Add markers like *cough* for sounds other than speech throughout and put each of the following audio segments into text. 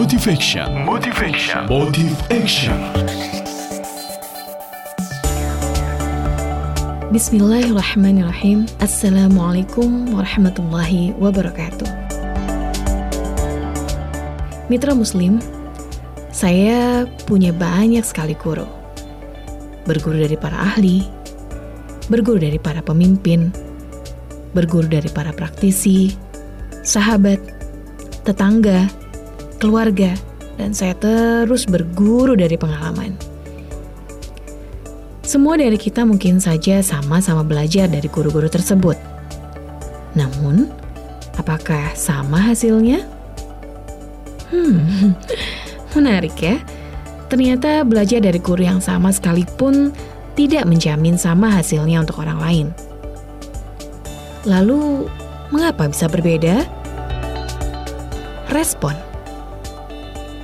Motivation. Motivation. Motive Action. Bismillahirrahmanirrahim. Assalamualaikum warahmatullahi wabarakatuh. Mitra Muslim, saya punya banyak sekali guru. Berguru dari para ahli, berguru dari para pemimpin, berguru dari para praktisi, sahabat, tetangga, keluarga, dan saya terus berguru dari pengalaman. Semua dari kita mungkin saja sama-sama belajar dari guru-guru tersebut. Namun, apakah sama hasilnya? Hmm, *laughs* menarik ya. Ternyata belajar dari guru yang sama sekalipun tidak menjamin sama hasilnya untuk orang lain. Lalu, mengapa bisa berbeda? Respon.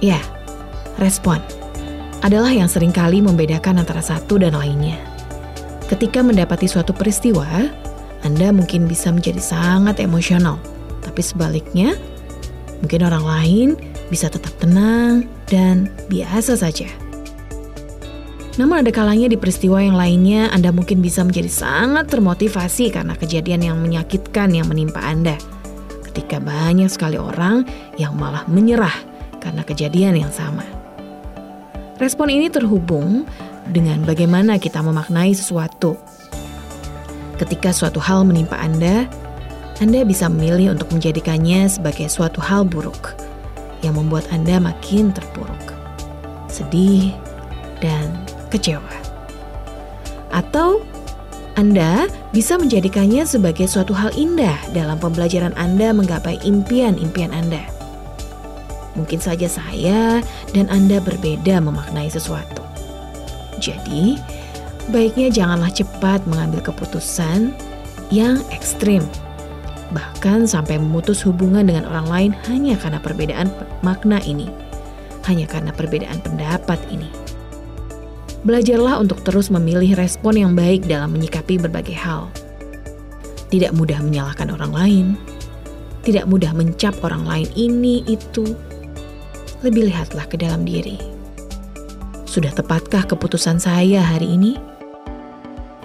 Ya, respon adalah yang sering kali membedakan antara satu dan lainnya. Ketika mendapati suatu peristiwa, Anda mungkin bisa menjadi sangat emosional, tapi sebaliknya, mungkin orang lain bisa tetap tenang dan biasa saja. Namun ada kalanya di peristiwa yang lainnya Anda mungkin bisa menjadi sangat termotivasi karena kejadian yang menyakitkan yang menimpa Anda. Ketika banyak sekali orang yang malah menyerah karena kejadian yang sama. Respon ini terhubung dengan bagaimana kita memaknai sesuatu. Ketika suatu hal menimpa Anda, Anda bisa memilih untuk menjadikannya sebagai suatu hal buruk yang membuat Anda makin terpuruk, sedih, dan kecewa. Atau Anda bisa menjadikannya sebagai suatu hal indah dalam pembelajaran Anda menggapai impian-impian Anda. Mungkin saja saya dan Anda berbeda memaknai sesuatu. Jadi, baiknya janganlah cepat mengambil keputusan yang ekstrim. Bahkan sampai memutus hubungan dengan orang lain hanya karena perbedaan makna ini. Hanya karena perbedaan pendapat ini. Belajarlah untuk terus memilih respon yang baik dalam menyikapi berbagai hal. Tidak mudah menyalahkan orang lain, tidak mudah mencap orang lain ini itu, lebih lihatlah ke dalam diri. Sudah tepatkah keputusan saya hari ini?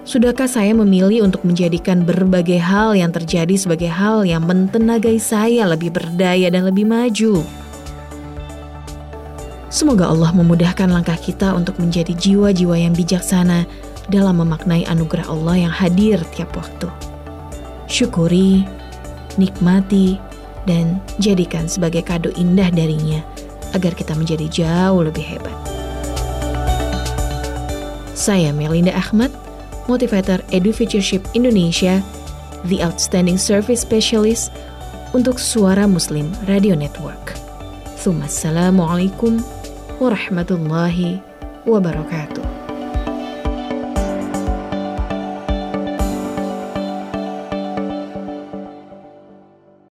Sudahkah saya memilih untuk menjadikan berbagai hal yang terjadi sebagai hal yang mentenagai saya lebih berdaya dan lebih maju? Semoga Allah memudahkan langkah kita untuk menjadi jiwa-jiwa yang bijaksana dalam memaknai anugerah Allah yang hadir tiap waktu. Syukuri, nikmati, dan jadikan sebagai kado indah darinya agar kita menjadi jauh lebih hebat. Saya Melinda Ahmad, motivator Edufutureship Indonesia, the outstanding service specialist untuk Suara Muslim Radio Network. Assalamualaikum warahmatullahi wabarakatuh.